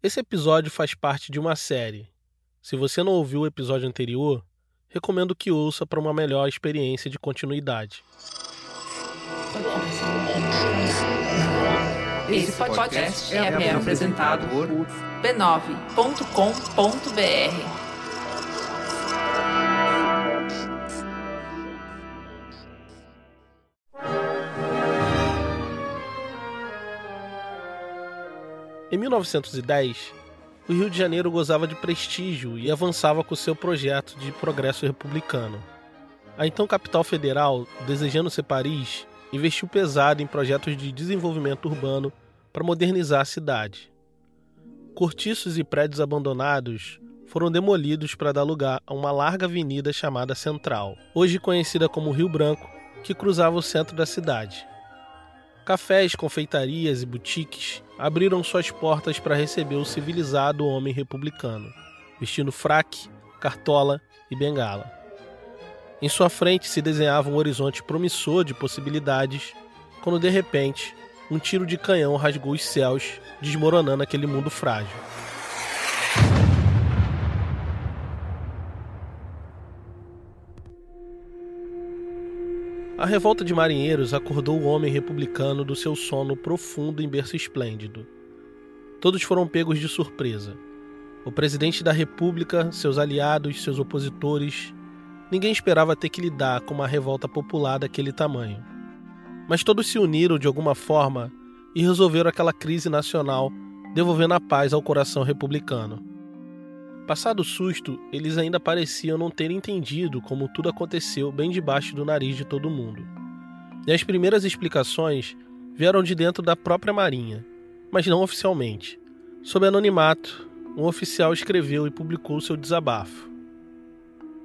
Esse episódio faz parte de uma série. Se você não ouviu o episódio anterior, recomendo que ouça para uma melhor experiência de continuidade. Esse podcast é, é apresentado por b9.com.br. Em 1910, o Rio de Janeiro gozava de prestígio e avançava com seu projeto de progresso republicano. A então capital federal, desejando ser Paris, investiu pesado em projetos de desenvolvimento urbano para modernizar a cidade. Cortiços e prédios abandonados foram demolidos para dar lugar a uma larga avenida chamada Central, hoje conhecida como Rio Branco, que cruzava o centro da cidade. Cafés, confeitarias e boutiques abriram suas portas para receber o civilizado homem republicano, vestindo fraque, cartola e bengala. Em sua frente se desenhava um horizonte promissor de possibilidades, quando de repente um tiro de canhão rasgou os céus, desmoronando aquele mundo frágil. A revolta de marinheiros acordou o homem republicano do seu sono profundo em berço esplêndido. Todos foram pegos de surpresa. O presidente da República, seus aliados, seus opositores. Ninguém esperava ter que lidar com uma revolta popular daquele tamanho. Mas todos se uniram de alguma forma e resolveram aquela crise nacional, devolvendo a paz ao coração republicano. Passado o susto, eles ainda pareciam não ter entendido como tudo aconteceu bem debaixo do nariz de todo mundo. E as primeiras explicações vieram de dentro da própria Marinha, mas não oficialmente. Sob anonimato, um oficial escreveu e publicou seu desabafo.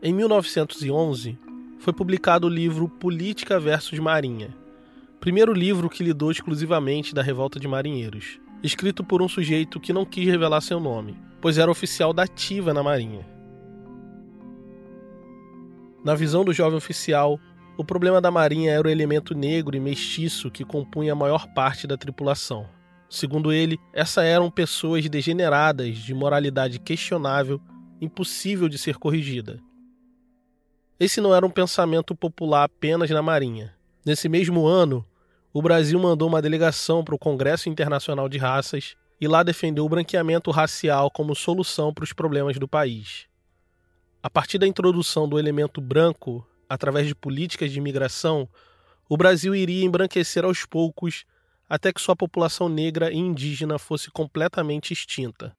Em 1911, foi publicado o livro Política versus Marinha, primeiro livro que lidou exclusivamente da revolta de marinheiros, escrito por um sujeito que não quis revelar seu nome pois era oficial da ativa na Marinha. Na visão do jovem oficial, o problema da Marinha era o elemento negro e mestiço que compunha a maior parte da tripulação. Segundo ele, essas eram pessoas degeneradas, de moralidade questionável, impossível de ser corrigida. Esse não era um pensamento popular apenas na Marinha. Nesse mesmo ano, o Brasil mandou uma delegação para o Congresso Internacional de Raças e lá defendeu o branqueamento racial como solução para os problemas do país. A partir da introdução do elemento branco, através de políticas de imigração, o Brasil iria embranquecer aos poucos até que sua população negra e indígena fosse completamente extinta.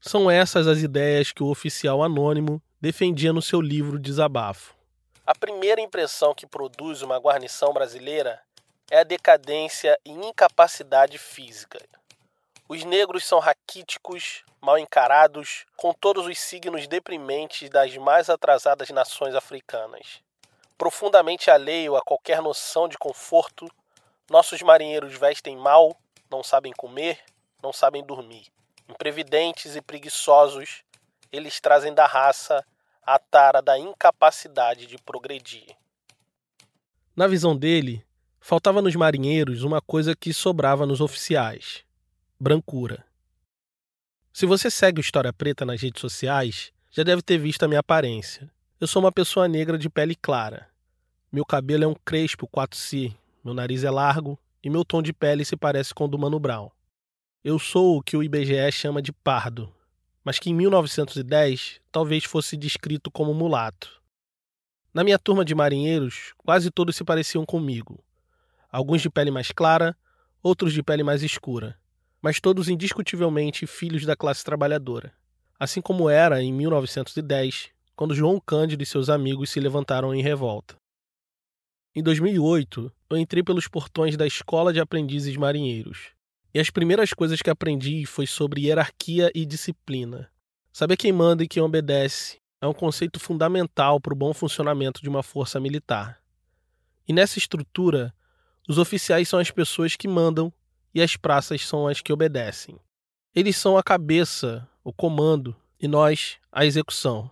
São essas as ideias que o oficial anônimo defendia no seu livro Desabafo. A primeira impressão que produz uma guarnição brasileira é a decadência e incapacidade física. Os negros são raquíticos, mal encarados, com todos os signos deprimentes das mais atrasadas nações africanas. Profundamente alheio a qualquer noção de conforto, nossos marinheiros vestem mal, não sabem comer, não sabem dormir. Imprevidentes e preguiçosos, eles trazem da raça a tara da incapacidade de progredir. Na visão dele, faltava nos marinheiros uma coisa que sobrava nos oficiais: brancura. Se você segue o História Preta nas redes sociais, já deve ter visto a minha aparência. Eu sou uma pessoa negra de pele clara. Meu cabelo é um crespo 4C, meu nariz é largo e meu tom de pele se parece com o do Mano Brown. Eu sou o que o IBGE chama de pardo, mas que em 1910 talvez fosse descrito como mulato. Na minha turma de marinheiros, quase todos se pareciam comigo. Alguns de pele mais clara, outros de pele mais escura mas todos indiscutivelmente filhos da classe trabalhadora, assim como era em 1910, quando João Cândido e seus amigos se levantaram em revolta. Em 2008, eu entrei pelos portões da Escola de Aprendizes Marinheiros, e as primeiras coisas que aprendi foi sobre hierarquia e disciplina. Saber quem manda e quem obedece é um conceito fundamental para o bom funcionamento de uma força militar. E nessa estrutura, os oficiais são as pessoas que mandam e as praças são as que obedecem. Eles são a cabeça, o comando, e nós a execução.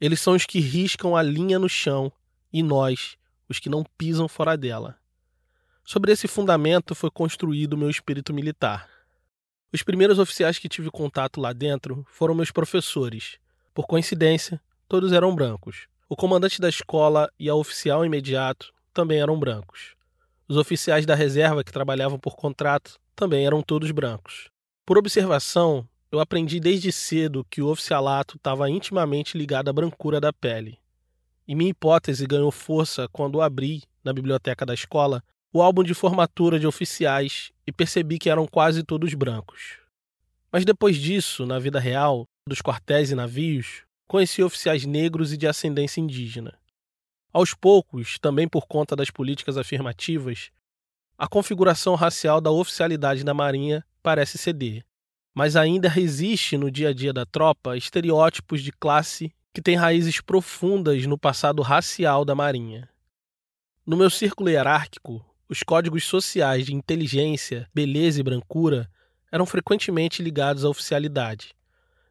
Eles são os que riscam a linha no chão e nós, os que não pisam fora dela. Sobre esse fundamento foi construído o meu espírito militar. Os primeiros oficiais que tive contato lá dentro foram meus professores. Por coincidência, todos eram brancos. O comandante da escola e a oficial imediato também eram brancos. Os oficiais da reserva que trabalhavam por contrato também eram todos brancos. Por observação, eu aprendi desde cedo que o oficialato estava intimamente ligado à brancura da pele. E minha hipótese ganhou força quando abri, na biblioteca da escola, o álbum de formatura de oficiais e percebi que eram quase todos brancos. Mas depois disso, na vida real, dos quartéis e navios, conheci oficiais negros e de ascendência indígena. Aos poucos, também por conta das políticas afirmativas, a configuração racial da oficialidade da Marinha parece ceder, mas ainda resiste no dia a dia da tropa estereótipos de classe que têm raízes profundas no passado racial da Marinha. No meu círculo hierárquico, os códigos sociais de inteligência, beleza e brancura eram frequentemente ligados à oficialidade,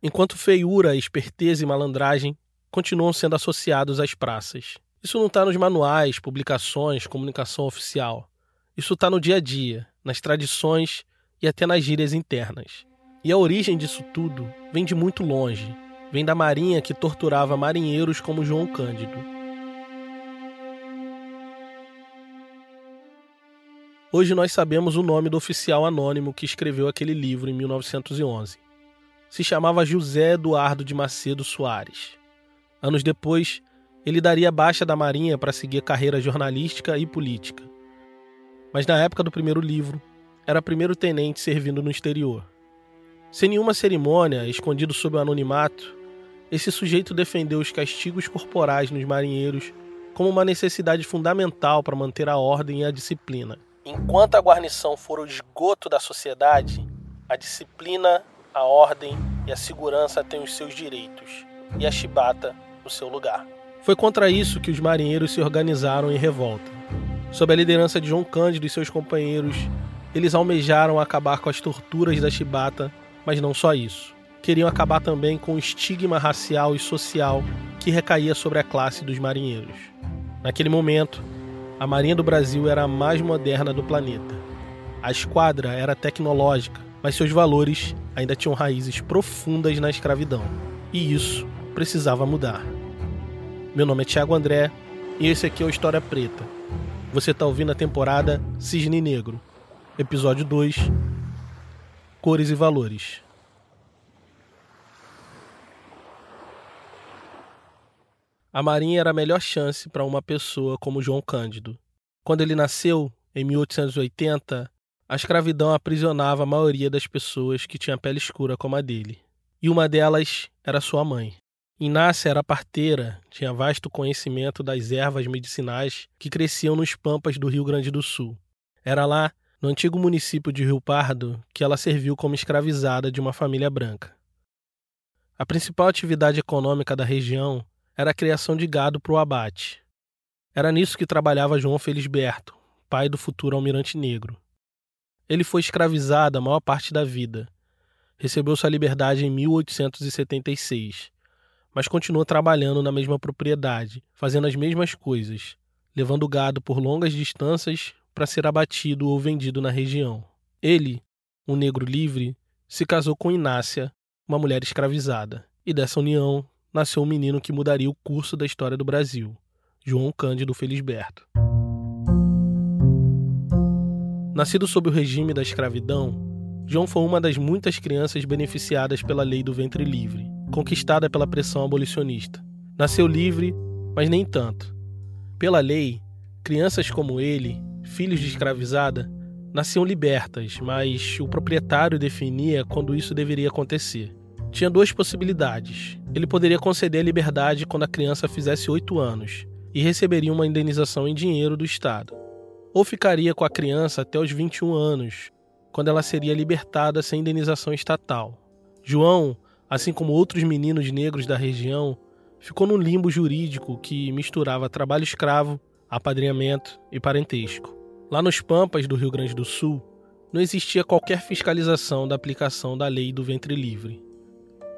enquanto feiura, esperteza e malandragem continuam sendo associados às praças. Isso não está nos manuais, publicações, comunicação oficial. Isso está no dia a dia, nas tradições e até nas gírias internas. E a origem disso tudo vem de muito longe. Vem da marinha que torturava marinheiros como João Cândido. Hoje nós sabemos o nome do oficial anônimo que escreveu aquele livro em 1911. Se chamava José Eduardo de Macedo Soares. Anos depois, ele daria baixa da Marinha para seguir carreira jornalística e política. Mas na época do primeiro livro, era primeiro tenente servindo no exterior. Sem nenhuma cerimônia, escondido sob o anonimato, esse sujeito defendeu os castigos corporais nos marinheiros como uma necessidade fundamental para manter a ordem e a disciplina. Enquanto a guarnição for o esgoto da sociedade, a disciplina, a ordem e a segurança têm os seus direitos, e a chibata o seu lugar. Foi contra isso que os marinheiros se organizaram em revolta. Sob a liderança de João Cândido e seus companheiros, eles almejaram acabar com as torturas da chibata, mas não só isso. Queriam acabar também com o estigma racial e social que recaía sobre a classe dos marinheiros. Naquele momento, a Marinha do Brasil era a mais moderna do planeta. A esquadra era tecnológica, mas seus valores ainda tinham raízes profundas na escravidão. E isso precisava mudar. Meu nome é Thiago André e esse aqui é o História Preta. Você está ouvindo a temporada Cisne Negro, episódio 2 Cores e Valores. A Marinha era a melhor chance para uma pessoa como João Cândido. Quando ele nasceu, em 1880, a escravidão aprisionava a maioria das pessoas que tinham pele escura como a dele. E uma delas era sua mãe. Inácia era parteira, tinha vasto conhecimento das ervas medicinais que cresciam nos pampas do Rio Grande do Sul. Era lá, no antigo município de Rio Pardo, que ela serviu como escravizada de uma família branca. A principal atividade econômica da região era a criação de gado para o abate. Era nisso que trabalhava João Felisberto, pai do futuro almirante negro. Ele foi escravizado a maior parte da vida. Recebeu sua liberdade em 1876 mas continua trabalhando na mesma propriedade, fazendo as mesmas coisas, levando gado por longas distâncias para ser abatido ou vendido na região. Ele, um negro livre, se casou com Inácia, uma mulher escravizada, e dessa união nasceu um menino que mudaria o curso da história do Brasil, João Cândido Felisberto. Nascido sob o regime da escravidão, João foi uma das muitas crianças beneficiadas pela lei do ventre livre conquistada pela pressão abolicionista. Nasceu livre, mas nem tanto. Pela lei, crianças como ele, filhos de escravizada, nasciam libertas, mas o proprietário definia quando isso deveria acontecer. Tinha duas possibilidades. Ele poderia conceder a liberdade quando a criança fizesse oito anos e receberia uma indenização em dinheiro do Estado. Ou ficaria com a criança até os 21 anos, quando ela seria libertada sem indenização estatal. João assim como outros meninos negros da região, ficou num limbo jurídico que misturava trabalho escravo, apadrinhamento e parentesco. Lá nos Pampas do Rio Grande do Sul, não existia qualquer fiscalização da aplicação da lei do ventre livre.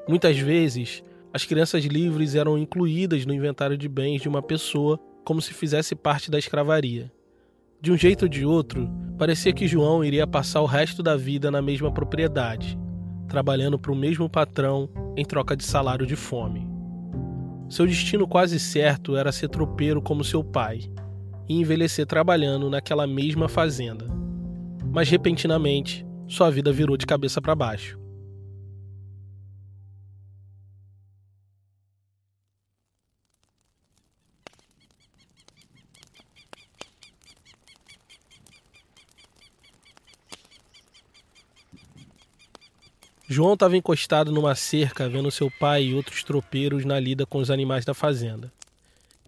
Muitas vezes, as crianças livres eram incluídas no inventário de bens de uma pessoa como se fizesse parte da escravaria. De um jeito ou de outro, parecia que João iria passar o resto da vida na mesma propriedade, trabalhando para o mesmo patrão em troca de salário de fome. Seu destino quase certo era ser tropeiro como seu pai e envelhecer trabalhando naquela mesma fazenda. Mas repentinamente, sua vida virou de cabeça para baixo. João estava encostado numa cerca vendo seu pai e outros tropeiros na lida com os animais da fazenda.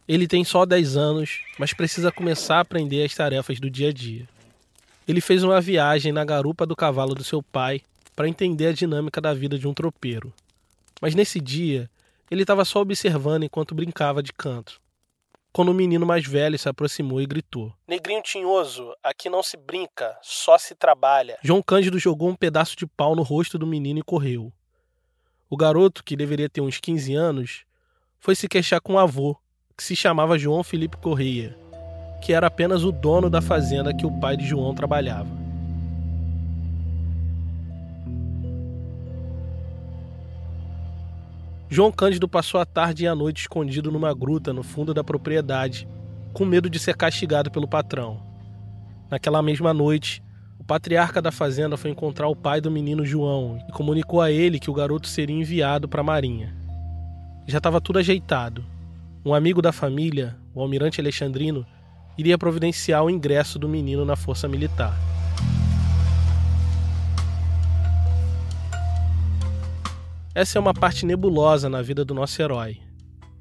Ele tem só 10 anos, mas precisa começar a aprender as tarefas do dia a dia. Ele fez uma viagem na garupa do cavalo do seu pai para entender a dinâmica da vida de um tropeiro. Mas nesse dia, ele estava só observando enquanto brincava de canto quando o um menino mais velho se aproximou e gritou: Negrinho tinhoso, aqui não se brinca, só se trabalha. João Cândido jogou um pedaço de pau no rosto do menino e correu. O garoto, que deveria ter uns 15 anos, foi se queixar com o avô, que se chamava João Felipe Correia, que era apenas o dono da fazenda que o pai de João trabalhava. João Cândido passou a tarde e a noite escondido numa gruta no fundo da propriedade, com medo de ser castigado pelo patrão. Naquela mesma noite, o patriarca da fazenda foi encontrar o pai do menino João e comunicou a ele que o garoto seria enviado para a marinha. Já estava tudo ajeitado. Um amigo da família, o almirante Alexandrino, iria providenciar o ingresso do menino na força militar. Essa é uma parte nebulosa na vida do nosso herói.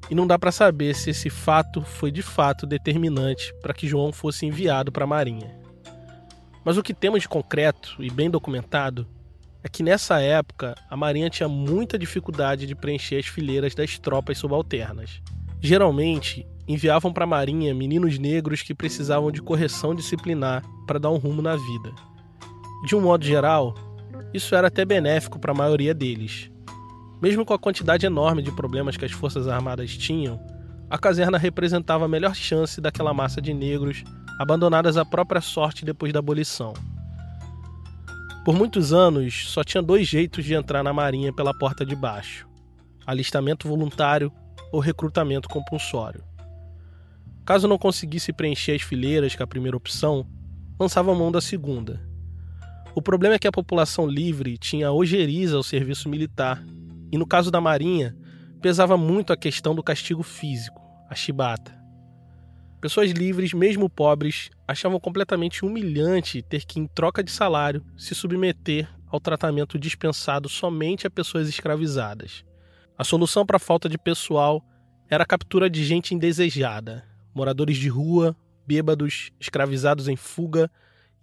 E não dá para saber se esse fato foi de fato determinante para que João fosse enviado para a Marinha. Mas o que temos de concreto e bem documentado é que nessa época a Marinha tinha muita dificuldade de preencher as fileiras das tropas subalternas. Geralmente, enviavam para a Marinha meninos negros que precisavam de correção disciplinar para dar um rumo na vida. De um modo geral, isso era até benéfico para a maioria deles, mesmo com a quantidade enorme de problemas que as Forças Armadas tinham, a caserna representava a melhor chance daquela massa de negros abandonadas à própria sorte depois da abolição. Por muitos anos, só tinha dois jeitos de entrar na Marinha pela porta de baixo: alistamento voluntário ou recrutamento compulsório. Caso não conseguisse preencher as fileiras com a primeira opção, lançava mão da segunda. O problema é que a população livre tinha ojeriza ao serviço militar e no caso da Marinha, pesava muito a questão do castigo físico, a chibata. Pessoas livres, mesmo pobres, achavam completamente humilhante ter que, em troca de salário, se submeter ao tratamento dispensado somente a pessoas escravizadas. A solução para a falta de pessoal era a captura de gente indesejada, moradores de rua, bêbados, escravizados em fuga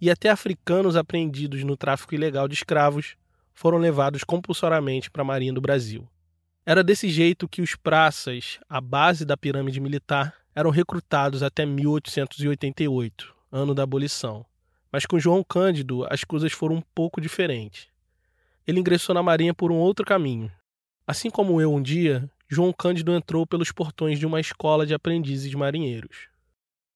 e até africanos apreendidos no tráfico ilegal de escravos foram levados compulsoriamente para a Marinha do Brasil. Era desse jeito que os praças, a base da pirâmide militar, eram recrutados até 1888, ano da abolição. Mas com João Cândido as coisas foram um pouco diferentes. Ele ingressou na Marinha por um outro caminho. Assim como eu um dia, João Cândido entrou pelos portões de uma escola de aprendizes marinheiros.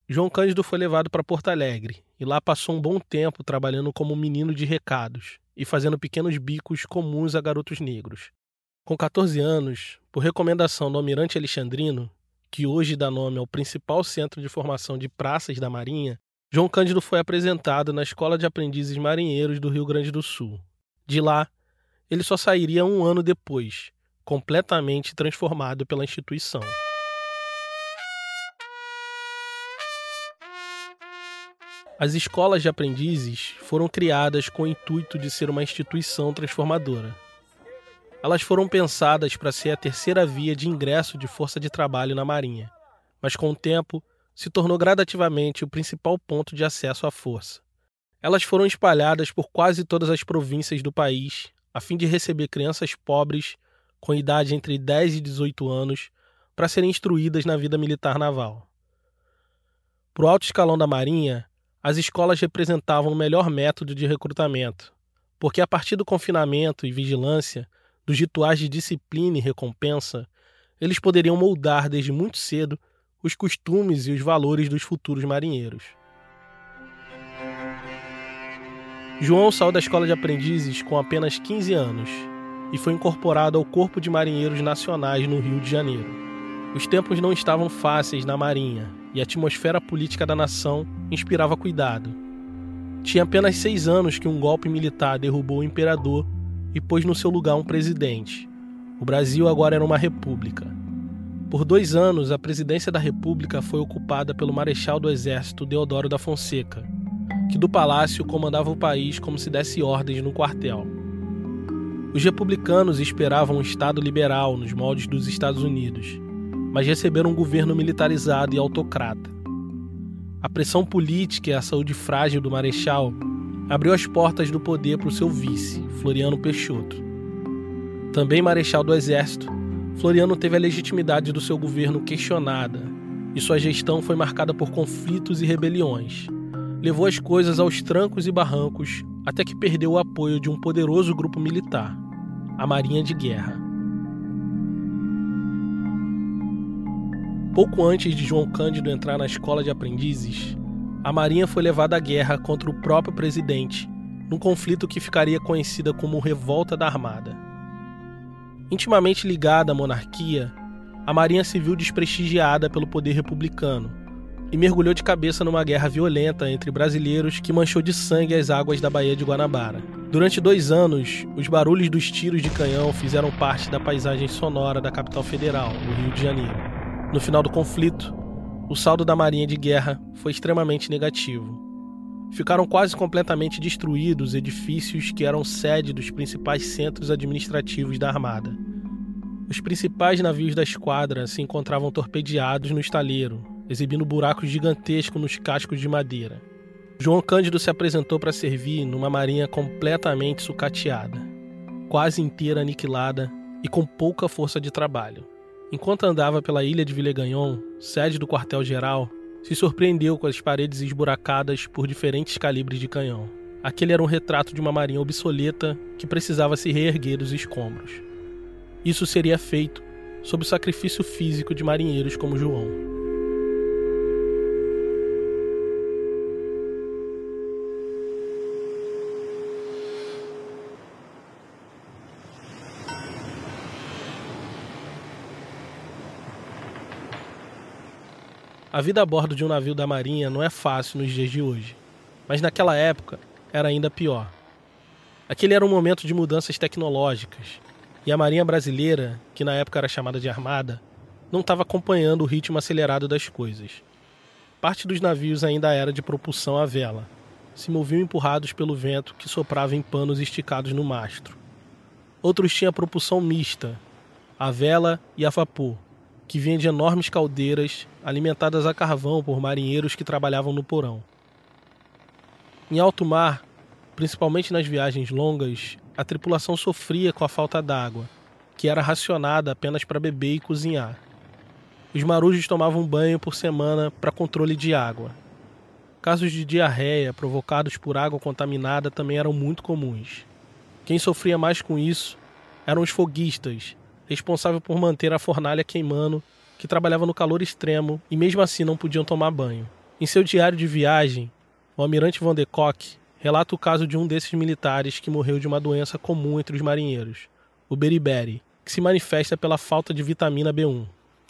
João Cândido foi levado para Porto Alegre e lá passou um bom tempo trabalhando como menino de recados, e fazendo pequenos bicos comuns a garotos negros. Com 14 anos, por recomendação do almirante Alexandrino, que hoje dá nome ao principal centro de formação de praças da Marinha, João Cândido foi apresentado na Escola de Aprendizes Marinheiros do Rio Grande do Sul. De lá, ele só sairia um ano depois, completamente transformado pela instituição. As escolas de aprendizes foram criadas com o intuito de ser uma instituição transformadora. Elas foram pensadas para ser a terceira via de ingresso de força de trabalho na Marinha, mas com o tempo se tornou gradativamente o principal ponto de acesso à força. Elas foram espalhadas por quase todas as províncias do país, a fim de receber crianças pobres com idade entre 10 e 18 anos para serem instruídas na vida militar naval. Para o alto escalão da Marinha, as escolas representavam o melhor método de recrutamento, porque a partir do confinamento e vigilância, dos rituais de disciplina e recompensa, eles poderiam moldar desde muito cedo os costumes e os valores dos futuros marinheiros. João saiu da escola de aprendizes com apenas 15 anos e foi incorporado ao Corpo de Marinheiros Nacionais no Rio de Janeiro. Os tempos não estavam fáceis na Marinha e a atmosfera política da nação inspirava cuidado. Tinha apenas seis anos que um golpe militar derrubou o imperador e pôs no seu lugar um presidente. O Brasil agora era uma república. Por dois anos, a presidência da República foi ocupada pelo Marechal do Exército Deodoro da Fonseca, que do palácio comandava o país como se desse ordens no quartel. Os republicanos esperavam um Estado liberal nos moldes dos Estados Unidos, mas receberam um governo militarizado e autocrata. A pressão política e a saúde frágil do Marechal abriu as portas do poder para o seu vice, Floriano Peixoto. Também Marechal do Exército, Floriano teve a legitimidade do seu governo questionada e sua gestão foi marcada por conflitos e rebeliões. Levou as coisas aos trancos e barrancos até que perdeu o apoio de um poderoso grupo militar, a Marinha de Guerra. Pouco antes de João Cândido entrar na escola de aprendizes, a Marinha foi levada à guerra contra o próprio presidente, num conflito que ficaria conhecida como Revolta da Armada. Intimamente ligada à monarquia, a Marinha se viu desprestigiada pelo poder republicano e mergulhou de cabeça numa guerra violenta entre brasileiros que manchou de sangue as águas da Baía de Guanabara. Durante dois anos, os barulhos dos tiros de canhão fizeram parte da paisagem sonora da capital federal, o Rio de Janeiro. No final do conflito, o saldo da Marinha de Guerra foi extremamente negativo. Ficaram quase completamente destruídos edifícios que eram sede dos principais centros administrativos da Armada. Os principais navios da esquadra se encontravam torpedeados no estaleiro, exibindo buracos gigantescos nos cascos de madeira. João Cândido se apresentou para servir numa marinha completamente sucateada, quase inteira aniquilada e com pouca força de trabalho. Enquanto andava pela ilha de Villegagnon, sede do quartel-geral, se surpreendeu com as paredes esburacadas por diferentes calibres de canhão. Aquele era um retrato de uma marinha obsoleta que precisava se reerguer dos escombros. Isso seria feito sob o sacrifício físico de marinheiros como João. A vida a bordo de um navio da Marinha não é fácil nos dias de hoje, mas naquela época era ainda pior. Aquele era um momento de mudanças tecnológicas, e a Marinha Brasileira, que na época era chamada de Armada, não estava acompanhando o ritmo acelerado das coisas. Parte dos navios ainda era de propulsão à vela, se moviam empurrados pelo vento que soprava em panos esticados no mastro. Outros tinham propulsão mista, a vela e a vapor, que vinha de enormes caldeiras alimentadas a carvão por marinheiros que trabalhavam no porão. Em alto mar, principalmente nas viagens longas, a tripulação sofria com a falta d'água, que era racionada apenas para beber e cozinhar. Os marujos tomavam banho por semana para controle de água. Casos de diarreia provocados por água contaminada também eram muito comuns. Quem sofria mais com isso eram os foguistas, responsável por manter a fornalha queimando, que trabalhava no calor extremo e mesmo assim não podiam tomar banho. Em seu diário de viagem, o almirante Van de Kock relata o caso de um desses militares que morreu de uma doença comum entre os marinheiros, o beriberi, que se manifesta pela falta de vitamina B1.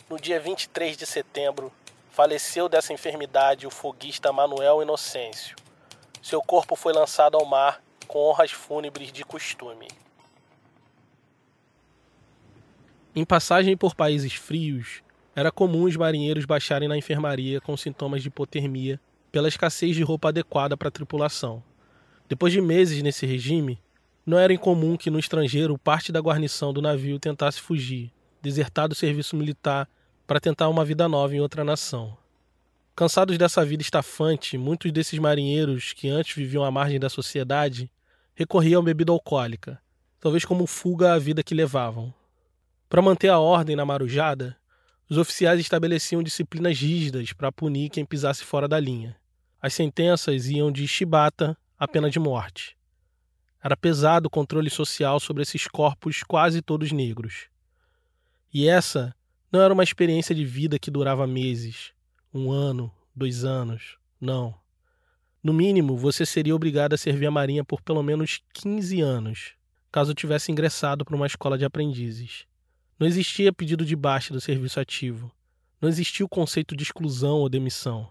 No dia 23 de setembro, faleceu dessa enfermidade o foguista Manuel Inocêncio. Seu corpo foi lançado ao mar com honras fúnebres de costume. Em passagem por países frios, era comum os marinheiros baixarem na enfermaria com sintomas de hipotermia pela escassez de roupa adequada para a tripulação. Depois de meses nesse regime, não era incomum que no estrangeiro parte da guarnição do navio tentasse fugir, desertar do serviço militar para tentar uma vida nova em outra nação. Cansados dessa vida estafante, muitos desses marinheiros que antes viviam à margem da sociedade recorriam à bebida alcoólica, talvez como fuga à vida que levavam. Para manter a ordem na marujada, os oficiais estabeleciam disciplinas rígidas para punir quem pisasse fora da linha. As sentenças iam de chibata à pena de morte. Era pesado o controle social sobre esses corpos quase todos negros. E essa não era uma experiência de vida que durava meses, um ano, dois anos. Não. No mínimo, você seria obrigado a servir a Marinha por pelo menos 15 anos. caso tivesse ingressado para uma escola de aprendizes. Não existia pedido de baixa do serviço ativo. Não existia o conceito de exclusão ou demissão.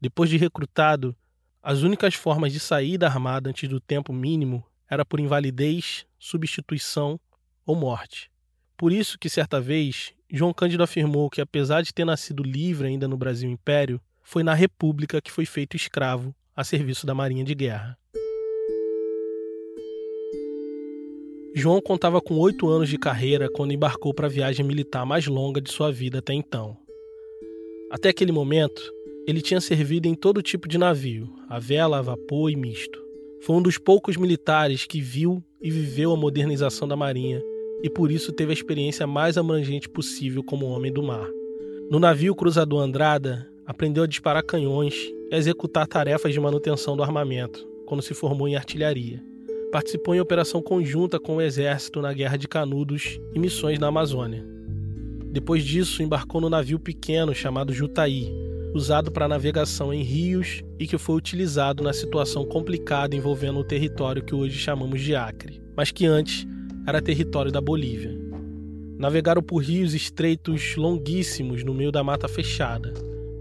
Depois de recrutado, as únicas formas de sair da armada antes do tempo mínimo era por invalidez, substituição ou morte. Por isso que certa vez João Cândido afirmou que apesar de ter nascido livre ainda no Brasil Império, foi na República que foi feito escravo a serviço da Marinha de Guerra. João contava com oito anos de carreira quando embarcou para a viagem militar mais longa de sua vida até então. Até aquele momento, ele tinha servido em todo tipo de navio, a vela, a vapor e misto. Foi um dos poucos militares que viu e viveu a modernização da Marinha e por isso teve a experiência mais abrangente possível como homem do mar. No navio cruzador Andrada, aprendeu a disparar canhões e a executar tarefas de manutenção do armamento, quando se formou em artilharia. Participou em operação conjunta com o Exército na Guerra de Canudos e missões na Amazônia. Depois disso, embarcou no navio pequeno chamado Jutaí, usado para navegação em rios e que foi utilizado na situação complicada envolvendo o território que hoje chamamos de Acre, mas que antes era território da Bolívia. Navegaram por rios estreitos longuíssimos no meio da mata fechada,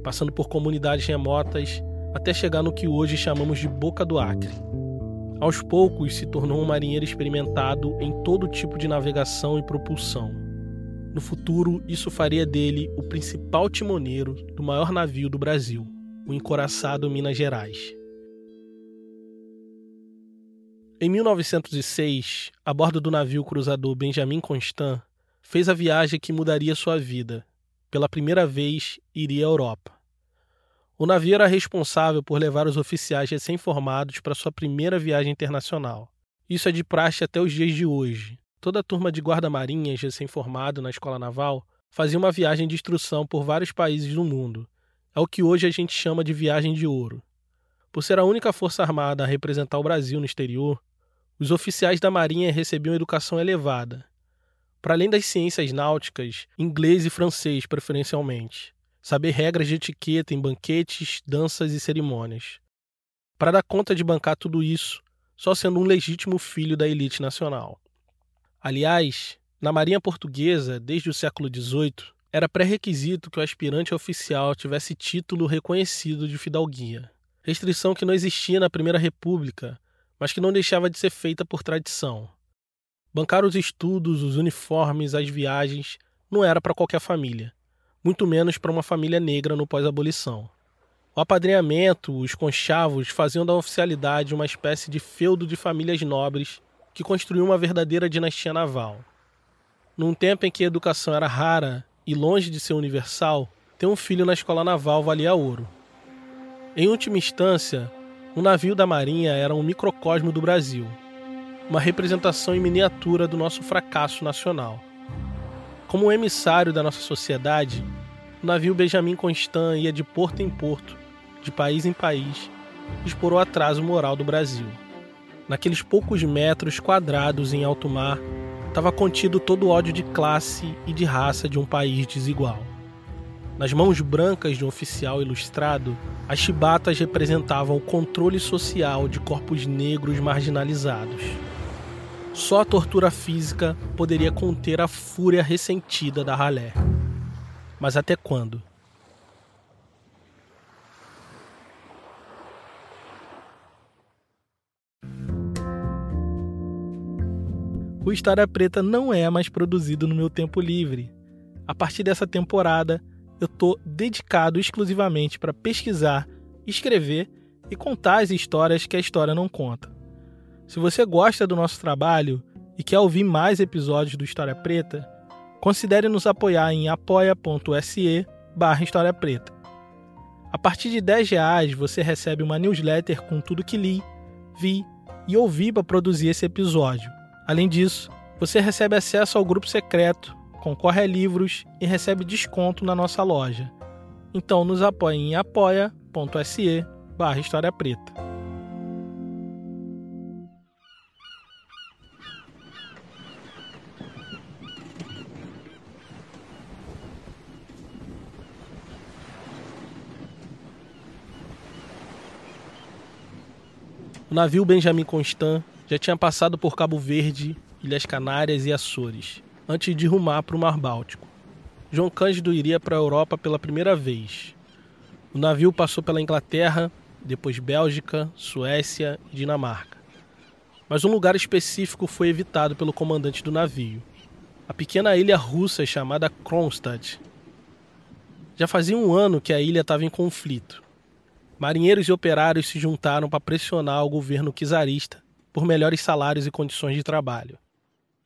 passando por comunidades remotas até chegar no que hoje chamamos de Boca do Acre. Aos poucos se tornou um marinheiro experimentado em todo tipo de navegação e propulsão. No futuro, isso faria dele o principal timoneiro do maior navio do Brasil, o encoraçado Minas Gerais. Em 1906, a bordo do navio cruzador Benjamin Constant, fez a viagem que mudaria sua vida. Pela primeira vez, iria à Europa. O navio era responsável por levar os oficiais recém-formados para sua primeira viagem internacional. Isso é de praxe até os dias de hoje. Toda a turma de guarda-marinhas recém-formado na escola naval fazia uma viagem de instrução por vários países do mundo. É o que hoje a gente chama de viagem de ouro. Por ser a única força armada a representar o Brasil no exterior, os oficiais da Marinha recebiam educação elevada, para além das ciências náuticas, inglês e francês preferencialmente saber regras de etiqueta em banquetes, danças e cerimônias. Para dar conta de bancar tudo isso, só sendo um legítimo filho da elite nacional. Aliás, na Marinha Portuguesa, desde o século XVIII, era pré-requisito que o aspirante oficial tivesse título reconhecido de fidalguia. Restrição que não existia na Primeira República, mas que não deixava de ser feita por tradição. Bancar os estudos, os uniformes, as viagens não era para qualquer família muito menos para uma família negra no pós-abolição. O apadrinhamento, os conchavos faziam da oficialidade uma espécie de feudo de famílias nobres que construiu uma verdadeira dinastia naval. Num tempo em que a educação era rara e longe de ser universal, ter um filho na escola naval valia ouro. Em última instância, um navio da Marinha era um microcosmo do Brasil, uma representação em miniatura do nosso fracasso nacional. Como emissário da nossa sociedade, o navio Benjamin Constant ia de porto em porto, de país em país, expor o atraso moral do Brasil. Naqueles poucos metros quadrados em alto mar, estava contido todo o ódio de classe e de raça de um país desigual. Nas mãos brancas de um oficial ilustrado, as chibatas representavam o controle social de corpos negros marginalizados. Só a tortura física poderia conter a fúria ressentida da ralé. Mas até quando? O História Preta não é mais produzido no meu tempo livre. A partir dessa temporada, eu estou dedicado exclusivamente para pesquisar, escrever e contar as histórias que a história não conta. Se você gosta do nosso trabalho e quer ouvir mais episódios do História Preta, considere nos apoiar em apoia.se barra História Preta. A partir de 10 reais você recebe uma newsletter com tudo que li, vi e ouvi para produzir esse episódio. Além disso, você recebe acesso ao grupo secreto, concorre a livros e recebe desconto na nossa loja. Então nos apoie em apoia.se barra História Preta. O navio Benjamin Constant já tinha passado por Cabo Verde Ilhas Canárias e Açores, antes de rumar para o Mar Báltico. João Cândido iria para a Europa pela primeira vez. O navio passou pela Inglaterra, depois Bélgica, Suécia e Dinamarca. Mas um lugar específico foi evitado pelo comandante do navio: a pequena ilha russa chamada Kronstadt. Já fazia um ano que a ilha estava em conflito. Marinheiros e operários se juntaram para pressionar o governo czarista por melhores salários e condições de trabalho.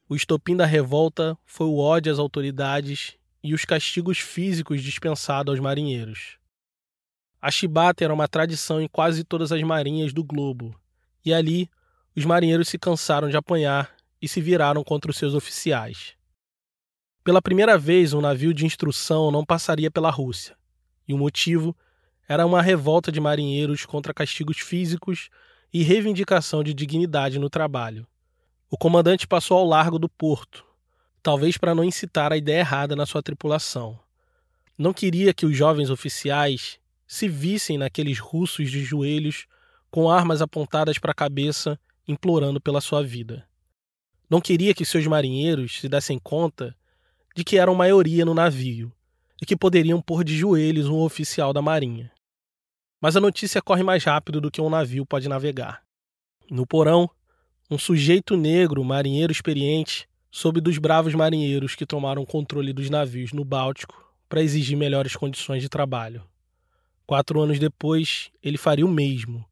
O estopim da revolta foi o ódio às autoridades e os castigos físicos dispensados aos marinheiros. A chibata era uma tradição em quase todas as marinhas do globo, e ali os marinheiros se cansaram de apanhar e se viraram contra os seus oficiais. Pela primeira vez, um navio de instrução não passaria pela Rússia, e o motivo era uma revolta de marinheiros contra castigos físicos e reivindicação de dignidade no trabalho. O comandante passou ao largo do porto, talvez para não incitar a ideia errada na sua tripulação. Não queria que os jovens oficiais se vissem naqueles russos de joelhos com armas apontadas para a cabeça, implorando pela sua vida. Não queria que seus marinheiros se dessem conta de que eram maioria no navio e que poderiam pôr de joelhos um oficial da marinha. Mas a notícia corre mais rápido do que um navio pode navegar. No porão, um sujeito negro, marinheiro experiente, soube dos bravos marinheiros que tomaram controle dos navios no Báltico para exigir melhores condições de trabalho. Quatro anos depois, ele faria o mesmo,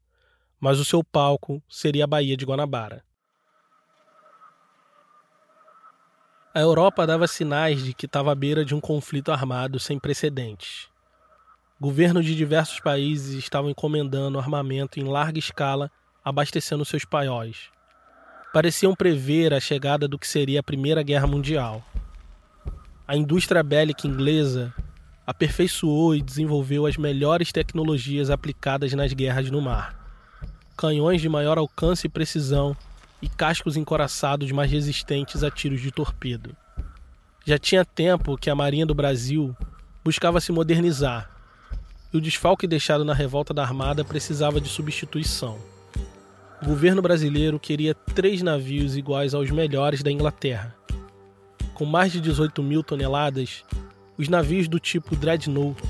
mas o seu palco seria a Baía de Guanabara. A Europa dava sinais de que estava à beira de um conflito armado sem precedentes. Governos de diversos países estavam encomendando armamento em larga escala, abastecendo seus paióis. Pareciam prever a chegada do que seria a Primeira Guerra Mundial. A indústria bélica inglesa aperfeiçoou e desenvolveu as melhores tecnologias aplicadas nas guerras no mar. Canhões de maior alcance e precisão e cascos encoraçados mais resistentes a tiros de torpedo. Já tinha tempo que a Marinha do Brasil buscava se modernizar, e o desfalque deixado na revolta da Armada precisava de substituição. O governo brasileiro queria três navios iguais aos melhores da Inglaterra. Com mais de 18 mil toneladas, os navios do tipo Dreadnought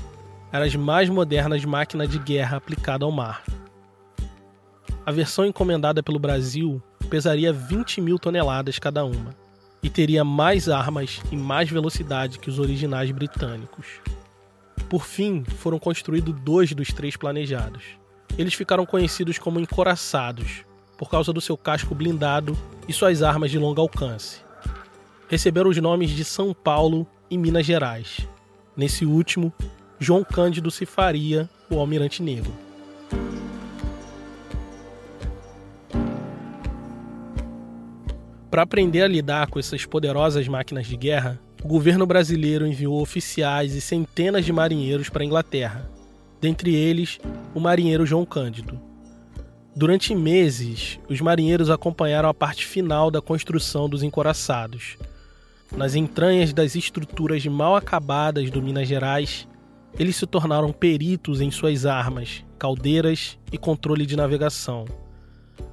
eram as mais modernas máquinas de guerra aplicada ao mar. A versão encomendada pelo Brasil pesaria 20 mil toneladas cada uma e teria mais armas e mais velocidade que os originais britânicos. Por fim, foram construídos dois dos três planejados. Eles ficaram conhecidos como encoraçados por causa do seu casco blindado e suas armas de longo alcance. Receberam os nomes de São Paulo e Minas Gerais. Nesse último, João Cândido se faria o Almirante Negro. Para aprender a lidar com essas poderosas máquinas de guerra, o governo brasileiro enviou oficiais e centenas de marinheiros para a Inglaterra, dentre eles o marinheiro João Cândido. Durante meses, os marinheiros acompanharam a parte final da construção dos encoraçados, nas entranhas das estruturas mal acabadas do Minas Gerais, eles se tornaram peritos em suas armas, caldeiras e controle de navegação.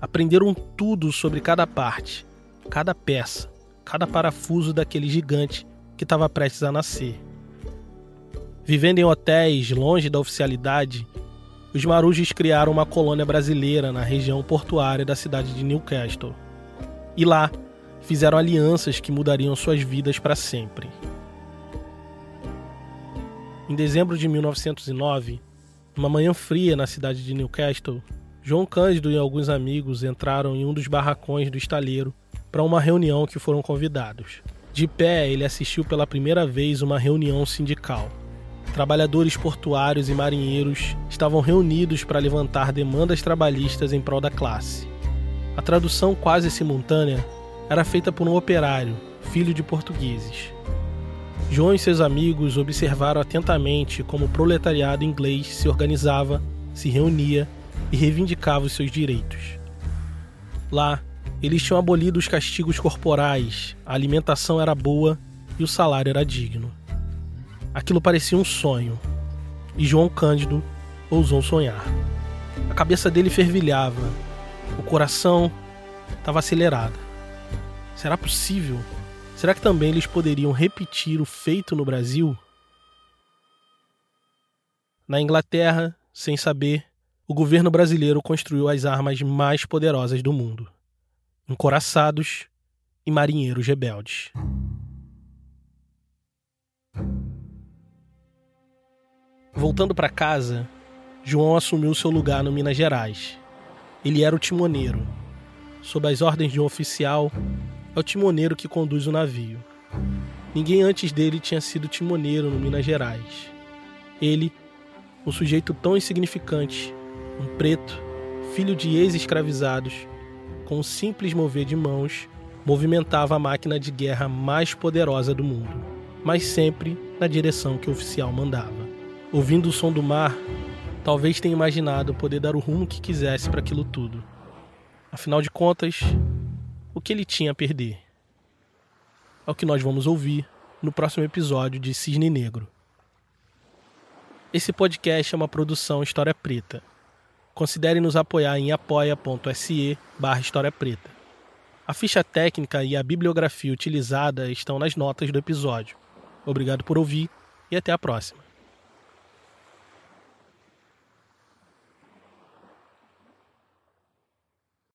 Aprenderam tudo sobre cada parte, cada peça, cada parafuso daquele gigante que estava prestes a nascer. Vivendo em hotéis longe da oficialidade, os marujos criaram uma colônia brasileira na região portuária da cidade de Newcastle. E lá, fizeram alianças que mudariam suas vidas para sempre. Em dezembro de 1909, numa manhã fria na cidade de Newcastle, João Cândido e alguns amigos entraram em um dos barracões do estaleiro para uma reunião que foram convidados. De pé, ele assistiu pela primeira vez uma reunião sindical. Trabalhadores portuários e marinheiros estavam reunidos para levantar demandas trabalhistas em prol da classe. A tradução quase simultânea era feita por um operário, filho de portugueses. João e seus amigos observaram atentamente como o proletariado inglês se organizava, se reunia e reivindicava os seus direitos. Lá, eles tinham abolido os castigos corporais, a alimentação era boa e o salário era digno. Aquilo parecia um sonho, e João Cândido ousou sonhar. A cabeça dele fervilhava, o coração estava acelerado. Será possível? Será que também eles poderiam repetir o feito no Brasil? Na Inglaterra, sem saber, o governo brasileiro construiu as armas mais poderosas do mundo: encoraçados e marinheiros rebeldes. Voltando para casa, João assumiu seu lugar no Minas Gerais. Ele era o timoneiro. Sob as ordens de um oficial, é o timoneiro que conduz o navio. Ninguém antes dele tinha sido timoneiro no Minas Gerais. Ele, um sujeito tão insignificante, um preto, filho de ex-escravizados, com um simples mover de mãos, movimentava a máquina de guerra mais poderosa do mundo, mas sempre na direção que o oficial mandava. Ouvindo o som do mar, talvez tenha imaginado poder dar o rumo que quisesse para aquilo tudo. Afinal de contas, o que ele tinha a perder? É o que nós vamos ouvir no próximo episódio de Cisne Negro. Esse podcast é uma produção História Preta. Considere nos apoiar em apoia.se barra História Preta. A ficha técnica e a bibliografia utilizada estão nas notas do episódio. Obrigado por ouvir e até a próxima.